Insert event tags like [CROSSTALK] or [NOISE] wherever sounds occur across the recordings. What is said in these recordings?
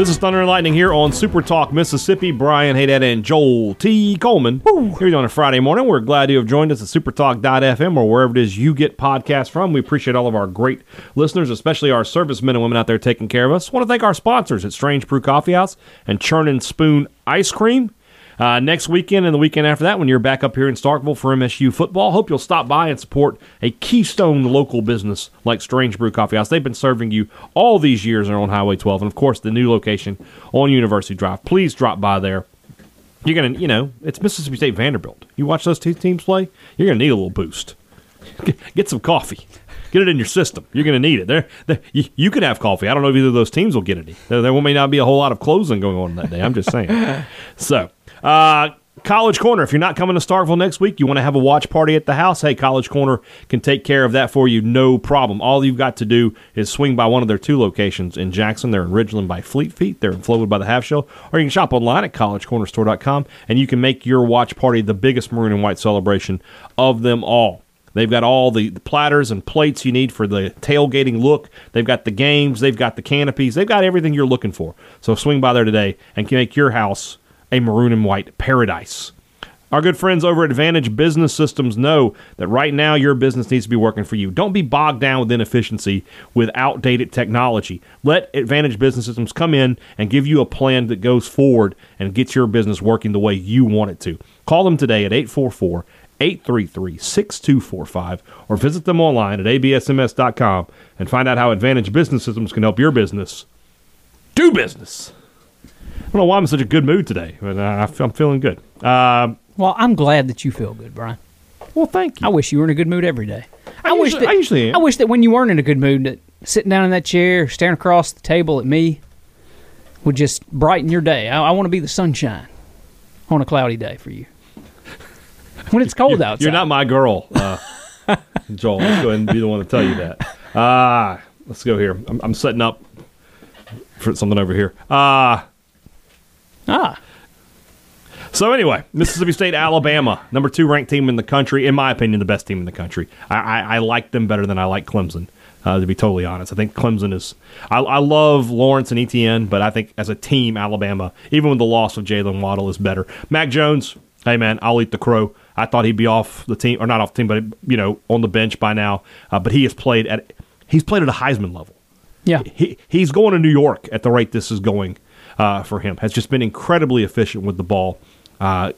This is Thunder and Lightning here on Super Talk Mississippi. Brian Haydad and Joel T. Coleman here on a Friday morning. We're glad you have joined us at supertalk.fm or wherever it is you get podcasts from. We appreciate all of our great listeners, especially our servicemen and women out there taking care of us. want to thank our sponsors at Strange Brew Coffee House and Churn and Spoon Ice Cream. Uh, next weekend and the weekend after that, when you're back up here in Starkville for MSU football, hope you'll stop by and support a keystone local business like Strange Brew Coffee House. They've been serving you all these years on Highway 12, and of course, the new location on University Drive. Please drop by there. You're gonna, you know, it's Mississippi State Vanderbilt. You watch those two teams play, you're gonna need a little boost. [LAUGHS] Get some coffee. Get it in your system. You're going to need it. There, there you, you, could have coffee. I don't know if either of those teams will get any. There, there may not be a whole lot of closing going on that day. I'm just saying. [LAUGHS] so, uh, College Corner, if you're not coming to Starkville next week, you want to have a watch party at the house, hey, College Corner can take care of that for you, no problem. All you've got to do is swing by one of their two locations in Jackson. They're in Ridgeland by Fleet Feet, they're in Flowood by the Half Shell, or you can shop online at collegecornerstore.com and you can make your watch party the biggest maroon and white celebration of them all. They've got all the, platters and plates you need for the tailgating look. They've got the games, they've got the canopies, they've got everything you're looking for. So swing by there today and make your house a maroon and white paradise. Our good friends over at Advantage Business Systems know that right now your business needs to be working for you. Don't be bogged down with inefficiency with outdated technology. Let Advantage Business Systems come in and give you a plan that goes forward and gets your business working the way you want it to. Call them today at 844 833 6245 or visit them online at absms.com and find out how Advantage Business Systems can help your business do business. I don't know why I'm in such a good mood today, but uh, I'm feeling good. Uh, well, I'm glad that you feel good, Brian. Well, thank you. I wish you were in a good mood every day. I, I wish usually, that I usually am. I wish that when you weren't in a good mood, that sitting down in that chair, staring across the table at me, would just brighten your day. I, I want to be the sunshine on a cloudy day for you. When it's cold you're, outside, you're not my girl, uh, [LAUGHS] Joel. Let's go ahead and be the one to tell you that. Ah, uh, let's go here. I'm, I'm setting up for something over here. Ah. Uh, Ah. So anyway, Mississippi State, Alabama, number two ranked team in the country. In my opinion, the best team in the country. I, I, I like them better than I like Clemson. Uh, to be totally honest, I think Clemson is. I, I, love Lawrence and Etienne, but I think as a team, Alabama, even with the loss of Jaylen Waddle, is better. Mac Jones, hey man, I'll eat the crow. I thought he'd be off the team, or not off the team, but you know, on the bench by now. Uh, but he has played at he's played at a Heisman level. Yeah, he he's going to New York at the rate this is going uh, for him. Has just been incredibly efficient with the ball. Uh,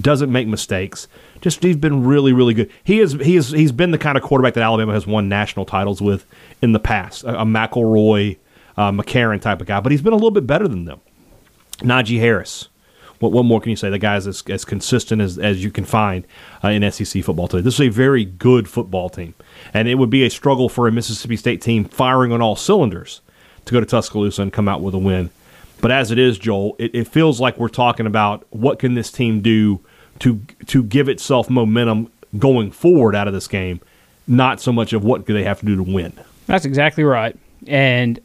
doesn't make mistakes. Just he's been really, really good. He is he is he's been the kind of quarterback that Alabama has won national titles with in the past. A, a McElroy, uh, McCarron type of guy, but he's been a little bit better than them. Najee Harris. What, what more can you say? The guy's as, as consistent as, as you can find uh, in SEC football today. This is a very good football team, and it would be a struggle for a Mississippi State team firing on all cylinders to go to Tuscaloosa and come out with a win but as it is, Joel, it, it feels like we're talking about what can this team do to to give itself momentum going forward out of this game, not so much of what do they have to do to win. That's exactly right. And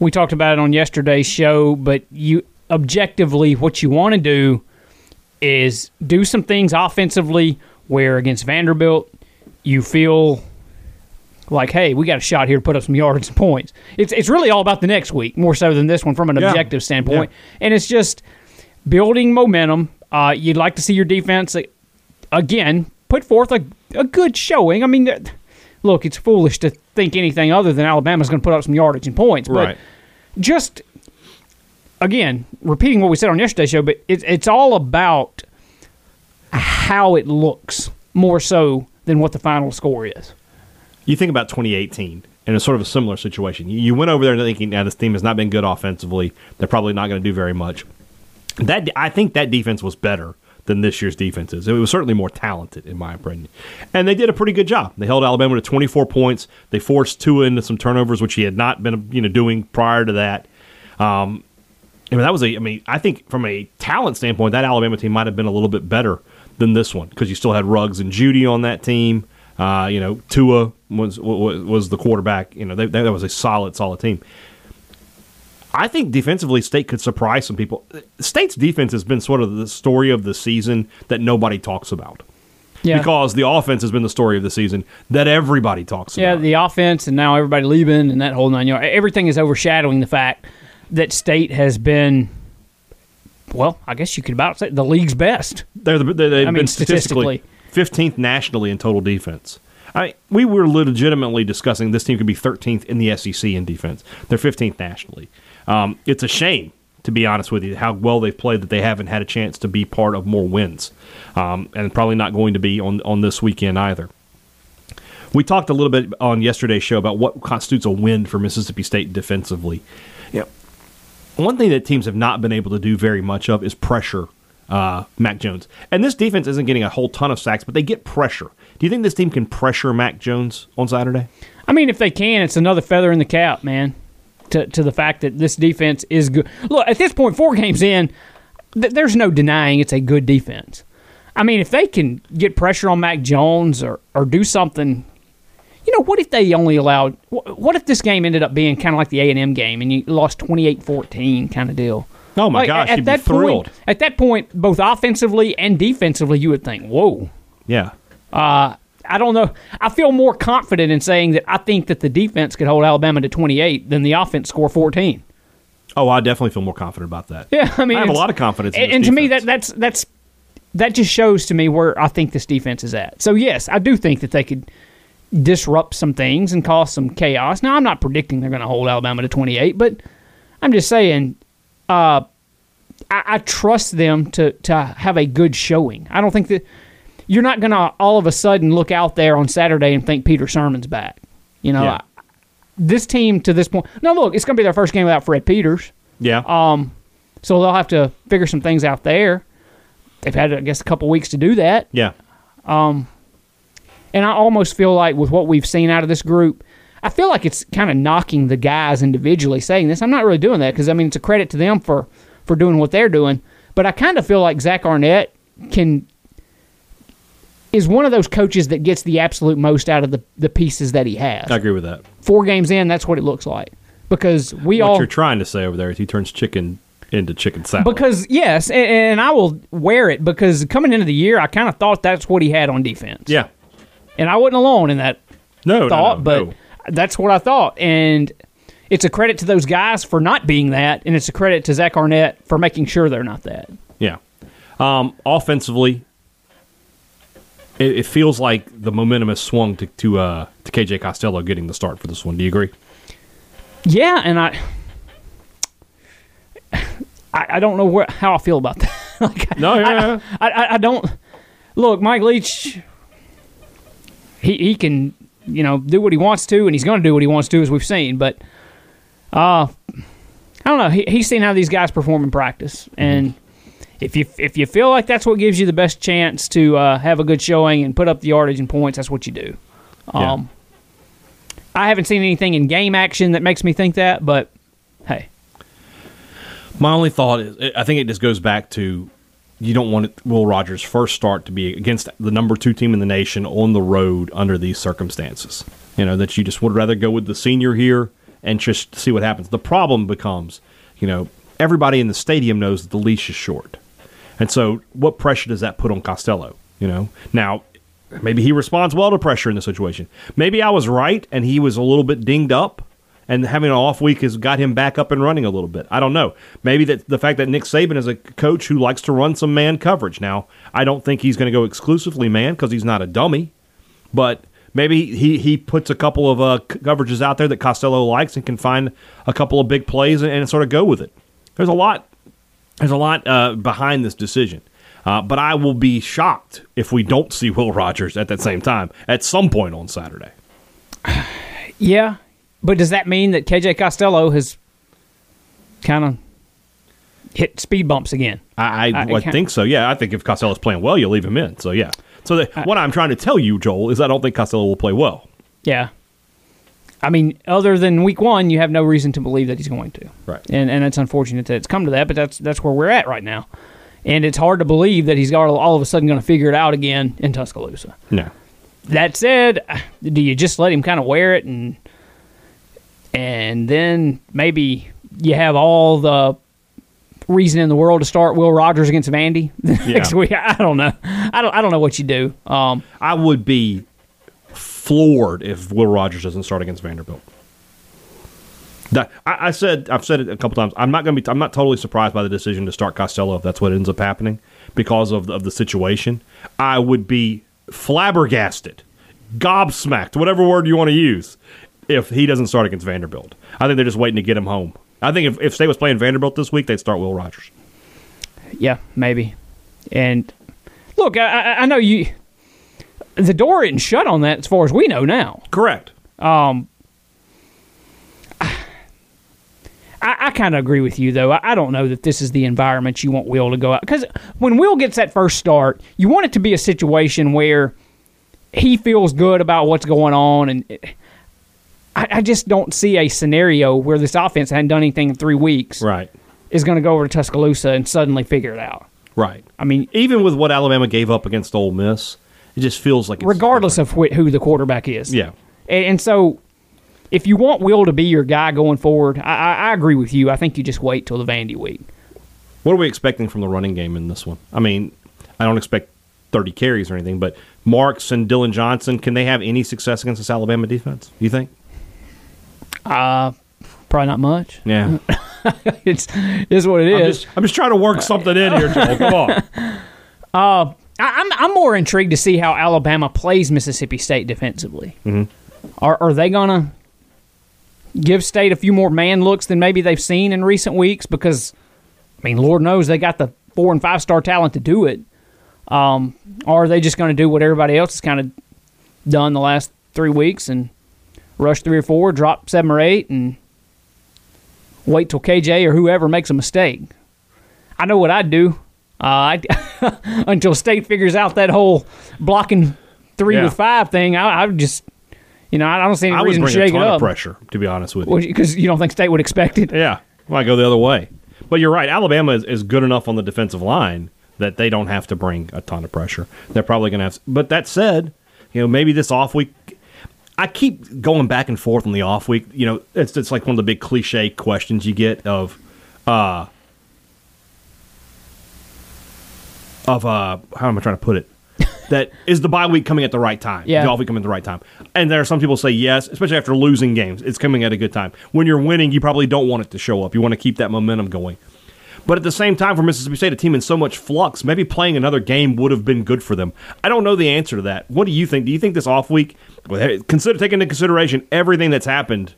we talked about it on yesterday's show, but you objectively what you want to do is do some things offensively where against Vanderbilt you feel like, hey, we got a shot here to put up some yards and points. It's it's really all about the next week more so than this one from an yeah. objective standpoint, yeah. and it's just building momentum. Uh, you'd like to see your defense uh, again put forth a, a good showing. I mean, look, it's foolish to think anything other than Alabama's going to put up some yardage and points, but right. just again repeating what we said on yesterday's show, but it's it's all about how it looks more so than what the final score is you think about 2018 and it's sort of a similar situation. You, went over there thinking, now this team has not been good offensively. They're probably not going to do very much. That I think that defense was better than this year's defenses. It was certainly more talented, in my opinion. And they did a pretty good job. They held Alabama to 24 points. They forced Tua into some turnovers, which he had not been you know doing prior to that. Um, I mean, that was a. I mean, I think from a talent standpoint, that Alabama team might have been a little bit better than this one because you still had Ruggs and Jeudy on that team. Uh, you know, Tua was was, was the quarterback. You know, they, that was a solid, solid team. I think defensively, State could surprise some people. State's defense has been sort of the story of the season that nobody talks about. Yeah. Because the offense has been the story of the season that everybody talks Yeah, about. Yeah, the offense, and now everybody leaving, and that whole nine yards. Everything is overshadowing the fact that State has been, well, I guess you could about say the league's best. They're the, they, they've I mean, been statistically fifteenth nationally in total defense. I we were legitimately discussing this team could be thirteenth in the SEC in defense. They're fifteenth nationally. Um, it's a shame, to be honest with you, how well they've played that they haven't had a chance to be part of more wins, um, and probably not going to be on on this weekend either. We talked a little bit on yesterday's show about what constitutes a win for Mississippi State defensively. Know, one thing that teams have not been able to do very much of is pressure uh, Mac Jones. And this defense isn't getting a whole ton of sacks, but they get pressure. Do you think this team can pressure Mac Jones on Saturday? I mean, if they can, it's another feather in the cap, man. To to the fact that this defense is good. Look, at this point, four games in, th- there's no denying it's a good defense. I mean, if they can get pressure on Mac Jones or or do something, you know, what if they only allowed? What if this game ended up being kind of like the A and M game and you lost 28-14 kind of deal? Oh my Like, gosh, at you'd be that thrilled. point, at that point, both offensively and defensively, you would think, "Whoa." Yeah. Uh, I don't know. I feel more confident in saying that I think that the defense could hold Alabama to 28 than the offense score 14. Oh, I definitely feel more confident about that. Yeah, I mean, I have a lot of confidence in And, this and to me, that that's that's that just shows to me where I think this defense is at. So yes, I do think that they could disrupt some things and cause some chaos. Now, I'm not predicting they're going to hold Alabama to 28, but I'm just saying. Uh, I, I trust them to to have a good showing. I don't think that you're not going to all of a sudden look out there on Saturday and think Peter Sermon's back. You know, Yeah. I- this team to this point. No, look, it's going to be their first game without Fred Peters, Yeah. um, so they'll have to figure some things out there. They've had, I guess, a couple weeks to do that, yeah. Um, and I almost feel like with what we've seen out of this group. I feel like it's kind of knocking the guys individually saying this. I'm not really doing that because I mean it's a credit to them for for doing what they're doing. But I kind of feel like Zach Arnett can is one of those coaches that gets the absolute most out of the, the pieces that he has. I agree with that. Four games in, that's what it looks like. Because we What all you're trying to say over there is he turns chicken into chicken salad. because yes, and, and I will wear it because coming into the year, I kind of thought that's what he had on defense. yeah. and I wasn't alone in that No, no, thought, no, but no. That's what I thought. And it's a credit to those guys for not being that, and it's a credit to Zach Arnett for making sure they're not that. Yeah. Um, offensively, it, it feels like the momentum has swung to to, uh, to KJ Costello getting the start for this one. Do you agree? Yeah, and I, I, I don't know where how I feel about that. [LAUGHS] like, No, I, yeah. I, I, I don't look. Mike Leach, he he can you know do what he wants to, and he's going to do what he wants to, as we've seen. But uh, I don't know. He, he's seen how these guys perform in practice, and if you if you feel like that's what gives you the best chance to uh, have a good showing and put up the yardage and points, that's what you do. Yeah. Um, I haven't seen anything in game action that makes me think that, but hey, My only thought is, I think it just goes back to you don't want it, Will Rogers' first start to be against the number two team in the nation on the road under these circumstances. You know that you just would rather go with the senior here and just see what happens. The problem becomes, you know, everybody in the stadium knows that the leash is short, and so what pressure does that put on Costello? You know, now maybe he responds well to pressure in the situation. Maybe I was right and he was a little bit dinged up and having an off week has got him back up and running a little bit. I don't know. Maybe that the fact that Nick Saban is a coach who likes to run some man coverage. Now, I don't think he's going to go exclusively man because he's not a dummy, but maybe he, he puts a couple of uh, coverages out there that Costello likes and can find a couple of big plays and, and sort of go with it. There's a lot. There's a lot uh, behind this decision. Uh, but I will be shocked if we don't see Will Rogers at that same time at some point on Saturday. [SIGHS] yeah. But does that mean that KJ Costello has kind of hit speed bumps again. I, I, I can't- think so. Yeah, I think if Costello's playing well, you leave him in. So yeah. So the, what I'm trying to tell you, Joel, is I don't think Costello will play well. Yeah. I mean, other than week one, you have no reason to believe that he's going to. Right. And and it's unfortunate that it's come to that, but that's that's where we're at right now. And it's hard to believe that he's got all of a sudden going to figure it out again in Tuscaloosa. No. That said, do you just let him kind of wear it and and then maybe you have all the reason in the world to start Will Rogers against Vandy [LAUGHS] next week? I don't know. I don't I don't know what you do. Um, I would be floored if Will Rogers doesn't start against Vanderbilt. That, I, I said I've said it a couple times. I'm not going to be. I'm not totally surprised by the decision to start Costello if that's what ends up happening because of the, of the situation. I would be flabbergasted, gobsmacked, whatever word you want to use, if he doesn't start against Vanderbilt. I think they're just waiting to get him home. I think if, if State was playing Vanderbilt this week, they'd start Will Rogers. Yeah, maybe. And look, I, I- know you. The door isn't shut on that, as far as we know now. Correct. Um, I, I kind of agree with you, though. I, I don't know that this is the environment you want Will to go out because when Will gets that first start, you want it to be a situation where he feels good about what's going on, and it, I, I just don't see a scenario where this offense hadn't done anything in three weeks Right. is going to go over to Tuscaloosa and suddenly figure it out. Right. I mean, Even with what Alabama gave up against Ole Miss, it just feels like it's regardless of wh- who the quarterback is. Yeah. And, and so, if you want Will to be your guy going forward, I, I, I agree with you. I think you just wait till the Vandy week. What are we expecting from the running game in this one? I mean, I don't expect 30 carries or anything, but Marks and Dylan Johnson, can they have any success against this Alabama defense? You think? Probably not much. Yeah. [LAUGHS] it's is what it I'm is. just, I'm just trying to work something in here, Joel. Come on. [LAUGHS] I, I'm I'm more intrigued to see how Alabama plays Mississippi State defensively. Mm-hmm. Are are they gonna give State a few more man looks than maybe they've seen in recent weeks? Because I mean, Lord knows they got the four and five star talent to do it. Um, or are they just going to do what everybody else has kind of done the last three weeks and rush three or four, drop seven or eight, and wait till KJ or whoever makes a mistake? I know what I'd do. Uh, I, [LAUGHS] until State figures out that whole blocking three Yeah. with five thing, I, I would just, you know, I don't see any I reason to bring a shake it ton of up pressure, to be honest with you. because you don't think State would expect it. Yeah. I go the other way. But you're right. Alabama is, is good enough on the defensive line that they don't have to bring a ton of pressure. They're probably going to have. But that said, you know, maybe this off week. I keep going back and forth on the off week. You know, it's it's like one of the big cliche questions you get of, uh, of uh, how am I trying to put it? [LAUGHS] that is the bye week coming at the right time. Yeah. The off week coming at the right time. And there are some people say yes, especially after losing games. It's coming at a good time. When you're winning, you probably don't want it to show up. You want to keep that momentum going. But at the same time, for Mississippi State, a team in so much flux, maybe playing another game would have been good for them. I don't know the answer to that. What do you think? Do you think this off week, consider taking into consideration everything that's happened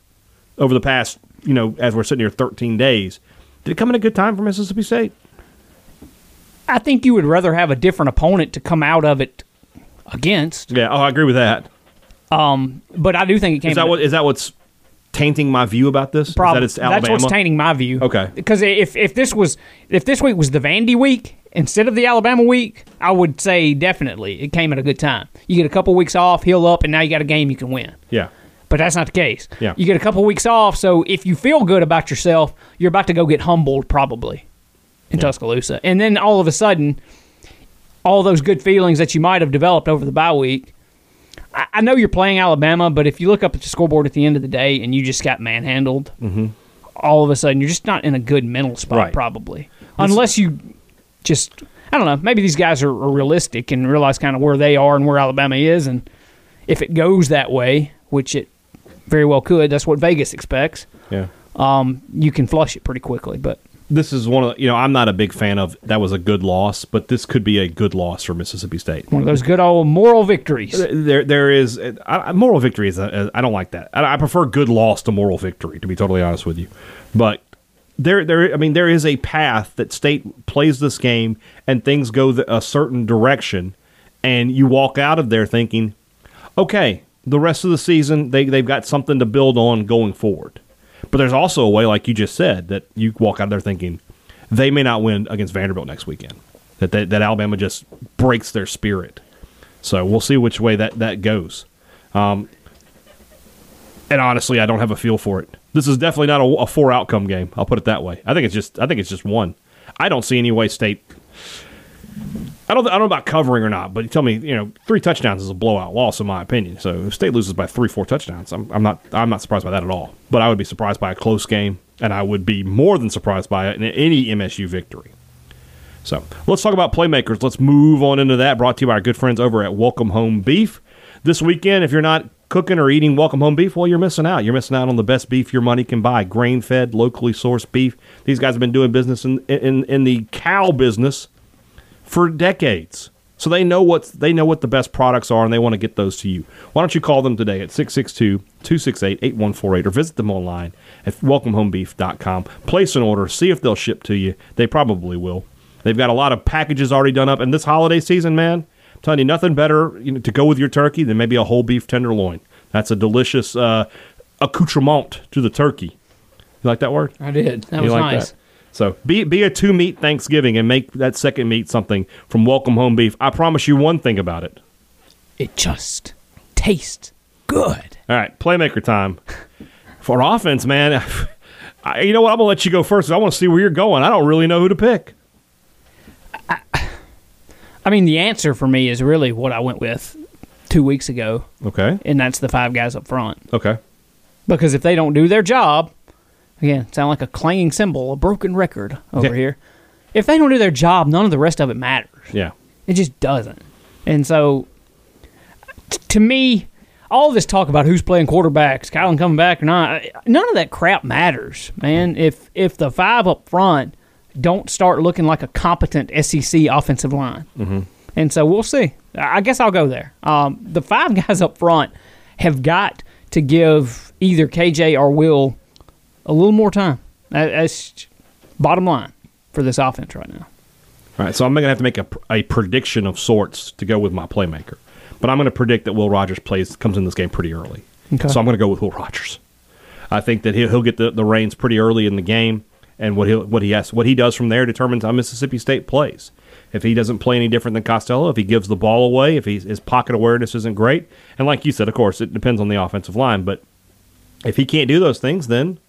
over the past, you know, as we're sitting here 13 days, did it come at a good time for Mississippi State? I think you would rather have a different opponent to come out of it against. Yeah, oh, I agree with that. Um, but I do think it came. Is that what is that what's tainting my view about this? Probably. That it's Alabama? That's what's tainting my view. Okay. Because if if this was if this week was the Vandy week instead of the Alabama week, I would say definitely it came at a good time. You get a couple weeks off, heal up, and now you got a game you can win. Yeah. But that's not the case. Yeah. You get a couple weeks off, so if you feel good about yourself, you're about to go get humbled probably in Tuscaloosa, and then all of a sudden, all those good feelings that you might have developed over the bye week. I, I know you're playing Alabama, but if you look up at the scoreboard at the end of the day and you just got manhandled, all of a sudden you're just not in a good mental spot, Right. probably, unless you just I don't know. Maybe these guys are, are realistic and realize kind of where they are and where Alabama is, and if it goes that way, which it very well could, that's what Vegas expects. Yeah. Um, you can flush it pretty quickly, but This is one of the, you know I'm not a big fan of that was a good loss, but this could be a good loss for Mississippi State. one of those good old moral victories. There, there is I, moral victory is a, I don't like that. I, I prefer good loss to moral victory, to be totally honest with you. But there, there, I mean, there is a path that State plays this game and things go the, a certain direction, and you walk out of there thinking, okay, the rest of the season they they've got something to build on going forward. But there's also a way, like you just said, that you walk out there thinking, they may not win against Vanderbilt next weekend. That that, that Alabama just breaks their spirit. So we'll see which way that that goes. Um, and honestly, I don't have a feel for it. This is definitely not a, a four outcome game. I'll put it that way. I think it's just I think it's just one. I don't see any way State. I don't I don't know about covering or not, but tell me, you know, three touchdowns is a blowout loss in my opinion. So if State loses by three, four touchdowns, I'm, I'm not I'm not surprised by that at all. But I would be surprised by a close game, and I would be more than surprised by any MSU victory. So let's talk about playmakers. Let's move on into that. Brought to you by our good friends over at Welcome Home Beef. This weekend, if you're not cooking or eating Welcome Home Beef, well, you're missing out. You're missing out on the best beef your money can buy. Grain fed, locally sourced beef. These guys have been doing business in, in, in the cow business for decades. So they know what they know what the best products are and they want to get those to you. Why don't you call them today at 662-268-8148 or visit them online at welcomehomebeef.com. Place an order, see if they'll ship to you. They probably will. They've got a lot of packages already done up and this holiday season, man, I'm telling you nothing better you know, to go with your turkey than maybe a whole beef tenderloin. That's a delicious uh, accoutrement to the turkey. You like that word? I did. That You was like nice. that? So be be a two meat Thanksgiving and make that second meat something from Welcome Home Beef. I promise you one thing about it. It just tastes good. All right, playmaker time for offense, man. [LAUGHS] I, you know what? I'm gonna let you go first. I want to see where you're going. I don't really know who to pick. I mean, the answer for me is really what I went with two weeks ago, Okay. and that's the five guys up front. Okay. Because if they don't do their job, again, sound like a clanging cymbal, a broken record over Yeah. here. If they don't do their job, none of the rest of it matters. Yeah. It just doesn't. And so, t- to me, all this talk about who's playing quarterbacks, Kylan coming back or not, none of that crap matters, man. If if the five up front don't start looking like a competent SEC offensive line, mm-hmm. and so we'll see. I guess I'll go there. Um, the five [LAUGHS] guys up front have got to give either KJ or Will a little more time. That's bottom line for this offense right now. All right. So I'm gonna have to make a, a prediction of sorts to go with my playmaker, but I'm gonna predict that Will Rogers plays comes in this game pretty early. Okay. So I'm gonna go with Will Rogers. I think that he'll, he'll get the, the reins pretty early in the game, and what he what he has what he does from there determines how Mississippi State plays. If he doesn't play any different than Costello, if he gives the ball away, if he's, his pocket awareness isn't great, and like you said, of course, it depends on the offensive line. But if he can't do those things, then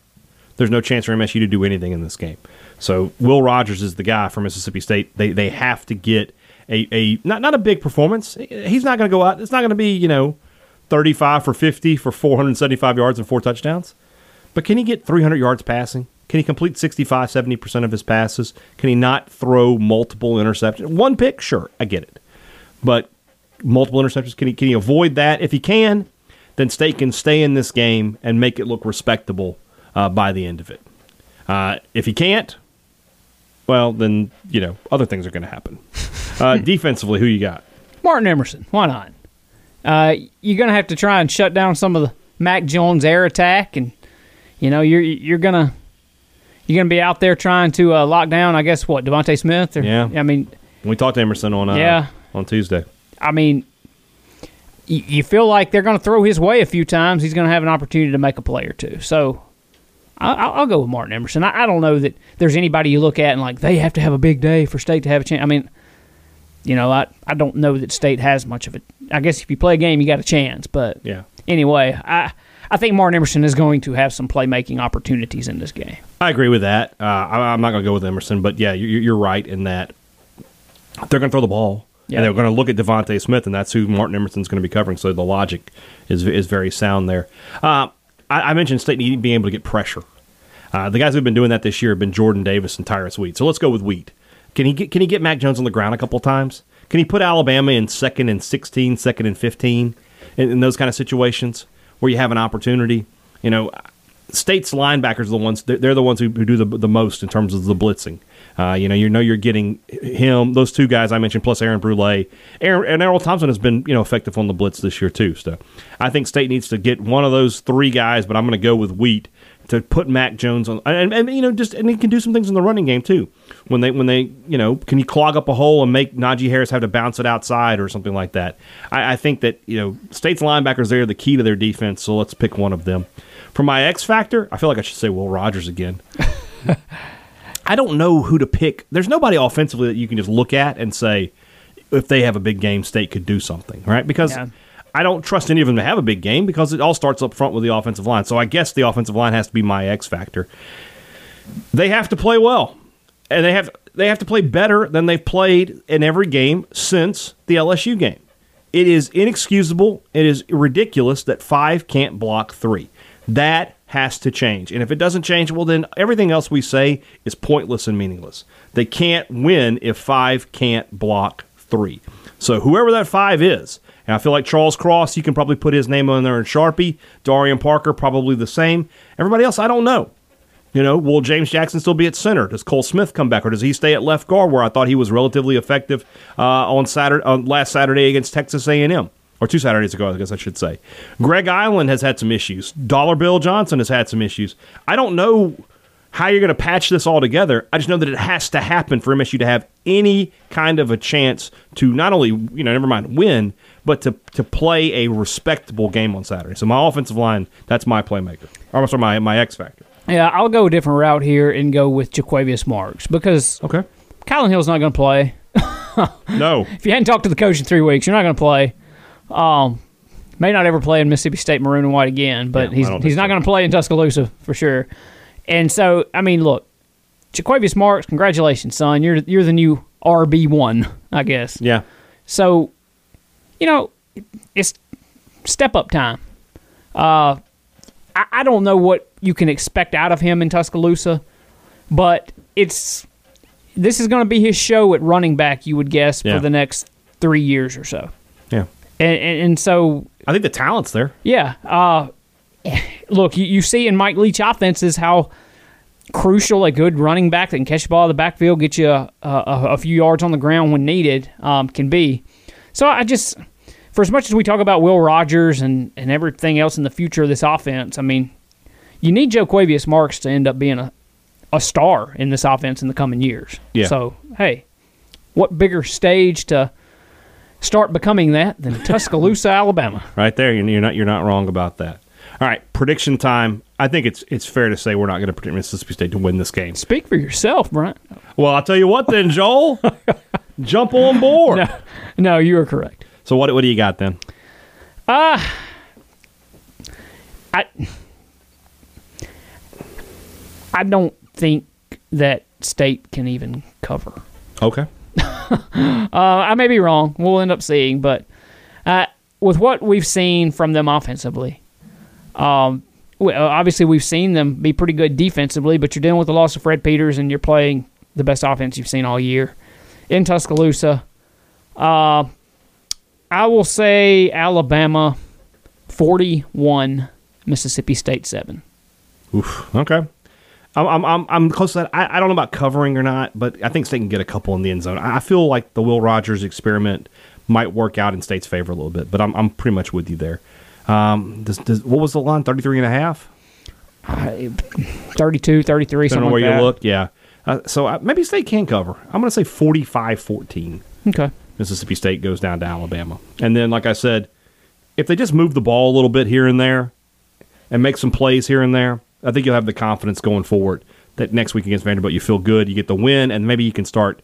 there's no chance for MSU to do anything in this game. So Will Rogers is the guy for Mississippi State. They they have to get a, a not not a big performance. He's not going to go out. It's not going to be you know 35 for 50 for 475 yards and four touchdowns. But can he get 300 yards passing? Can he complete 65, 70% of his passes? Can he not throw multiple interceptions? One pick, sure, I get it. But multiple interceptions, can he, can he avoid that? If he can, then State can stay in this game and make it look respectable uh, by the end of it. Uh, if he can't, well, then, you know, other things are going to happen. Uh, [LAUGHS] defensively, who you got? Martin Emerson, why not? Uh, you're gonna have to try and shut down some of the Mac Jones air attack, and you know you're you're gonna you're gonna be out there trying to uh, lock down. I guess what DeVonta Smith? Or, Yeah. I mean, We talked to Emerson on uh, Yeah. on Tuesday. I mean, y- you feel like they're gonna throw his way a few times. He's gonna have an opportunity to make a play or two. So. I- I'll, I'll go with Martin Emerson. I, I don't know that there's anybody you look at and like they have to have a big day for State to have a chance. I mean, you know, I I don't know that State has much of it. I guess if you play a game, you got a chance. But Yeah. anyway, I I think Martin Emerson is going to have some playmaking opportunities in this game. I agree with that. Uh, I, I'm not going to go with Emerson, but yeah, you're, you're right in that they're going to throw the ball. Yeah. And they're going to look at DeVonta Smith, and that's who Martin Emerson's going to be covering. So the logic is is very sound there. Uh, I, I mentioned State being able to get pressure. Uh, the guys who've been doing that this year have been Jordan Davis and Tyrus Wheat. So let's go with Wheat. Can he get Can he get Mac Jones on the ground a couple times? Can he put Alabama in second and 16, second and 15 in, in those kind of situations where you have an opportunity? You know, State's linebackers are the ones they're, the ones who, who do the, the most in terms of the blitzing. Uh, you know, you know you're getting him, those two guys I mentioned, plus Aaron Brule. Aaron, and Erroll Thompson has been you know effective on the blitz this year too. So I think State needs to get one of those three guys, but I'm going to go with Wheat to put Mac Jones on, and, and you know just and he can do some things in the running game too. When they when they you know can you clog up a hole and make Najee Harris have to bounce it outside or something like that? I, I think that you know State's linebackers they are the key to their defense. So let's pick one of them. For my X factor, I feel like I should say Will Rogers again. [LAUGHS] I don't know who to pick. There's nobody offensively that you can just look at and say if they have a big game, State could do something, right? Because Yeah. I don't trust any of them to have a big game because it all starts up front with the offensive line. So I guess the offensive line has to be my X factor. They have to play well, and they have they have to play better than they've played in every game since the LSU game. It is inexcusable. It is ridiculous that five can't block three. That has to change. And if it doesn't change, well, then everything else we say is pointless and meaningless. They can't win if five can't block three. So whoever that five is, and I feel like Charles Cross, you can probably put his name on there in Sharpie. Darian Parker, probably the same. Everybody else, I don't know. You know, will James Jackson still be at center? Does Cole Smith come back, or does he stay at left guard, where I thought he was relatively effective uh, on Saturday, on last Saturday against Texas A&M, or two Saturdays ago, I guess I should say. Greg Eiland has had some issues. Dollar Bill Johnson has had some issues. I don't know how you're going to patch this all together. I just know that it has to happen for MSU to have any kind of a chance to not only, you know, never mind win, but to to play a respectable game on Saturday. So my offensive line, that's my playmaker. Or sorry, my my X factor. Yeah, I'll go a different route here and go with Jo'quavious Marks because Okay. Kylan Hill's not going to play. [LAUGHS] No. If you hadn't talked to the coach in three weeks, you're not going to play. Um, may not ever play in Mississippi State maroon and white again, but Yeah, he's he's not so. going to play in Tuscaloosa for sure. And so, I mean, look, Jo'quavious Marks, congratulations, son. You're you're the new RB one, I guess. Yeah. So, you know, it's step up time. Uh, I, I don't know what you can expect out of him in Tuscaloosa, but it's this is going to be his show at running back. You would guess Yeah. for the next three years or so, Yeah. and and, and so I think the talent's there. yeah. Uh, look, you, you see in Mike Leach offenses how crucial a good running back that can catch the ball in the backfield, get you a, a, a few yards on the ground when needed, um, can be. So I just, for as much as we talk about Will Rogers and, and everything else in the future of this offense, I mean, you need Jo'quavious Marks to end up being a, a star in this offense in the coming years. Yeah. So, hey, what bigger stage to start becoming that than Tuscaloosa, [LAUGHS] Alabama? Right there. You're you're not you're not wrong about that. All right, prediction time. I think it's it's fair to say we're not going to predict Mississippi State to win this game. Speak for yourself, Brian. Well, I'll tell you what then, Joel. [LAUGHS] Jump on board. No, no, you are correct. So what what do you got then? I I don't think that state can even cover. Okay. [LAUGHS] Uh, I may be wrong. We'll end up seeing, but uh, with what we've seen from them offensively, um, uh, obviously we've seen them be pretty good defensively. But you're dealing with the loss of Fred Peters, and you're playing the best offense you've seen all year in Tuscaloosa. Uh, I will say Alabama forty-one, Mississippi State seven. Oof. Okay. I'm, I'm, I'm, I'm close to that. I, I don't know about covering or not, but I think State can get a couple in the end zone. I I feel like the Will Rogers experiment might work out in State's favor a little bit, but I'm, I'm pretty much with you there. Um, does, does, what was the line? 33 and a half? 32, 33, Depending something on where like you look. Yeah. Uh, so uh, maybe State can cover. I'm going to say 45 14. Okay. Mississippi State goes down to Alabama. And then, like I said, if they just move the ball a little bit here and there and make some plays here and there, I think you'll have the confidence going forward that next week against Vanderbilt you feel good, you get the win, and maybe you can start.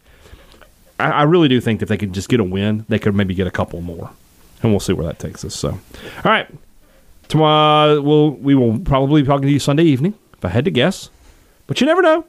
I, I really do think if they could just get a win, they could maybe get a couple more, and we'll see where that takes us. So, all right, tomorrow we'll we will probably be talking to you Sunday evening if I had to guess, but you never know.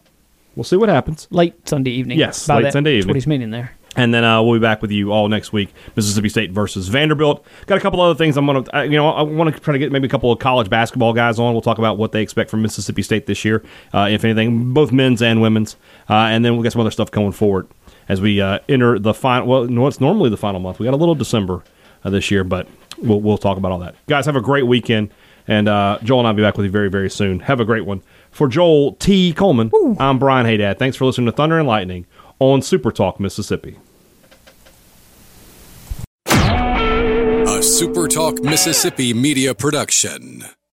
We'll see what happens. Late Sunday evening. Yes, late that- Sunday That's evening. what he's meaning there. And then uh, we'll be back with you all next week. Mississippi State versus Vanderbilt. Got a couple other things I'm gonna, uh, you know, I want to try to get maybe a couple of college basketball guys on. We'll talk about what they expect from Mississippi State this year, uh, if anything, both men's and women's. Uh, and then we'll get some other stuff going forward as we uh, enter the final. Well, no, it's normally the final month. We got a little December uh, this year, but we'll we'll talk about all that. Guys, have a great weekend. And uh, Joel and I'll be back with you very, very soon. Have a great one. For Joel T. Coleman, I'm Brian Haydad. Thanks for listening to Thunder and Lightning on Super Talk Mississippi. A SuperTalk Mississippi media production.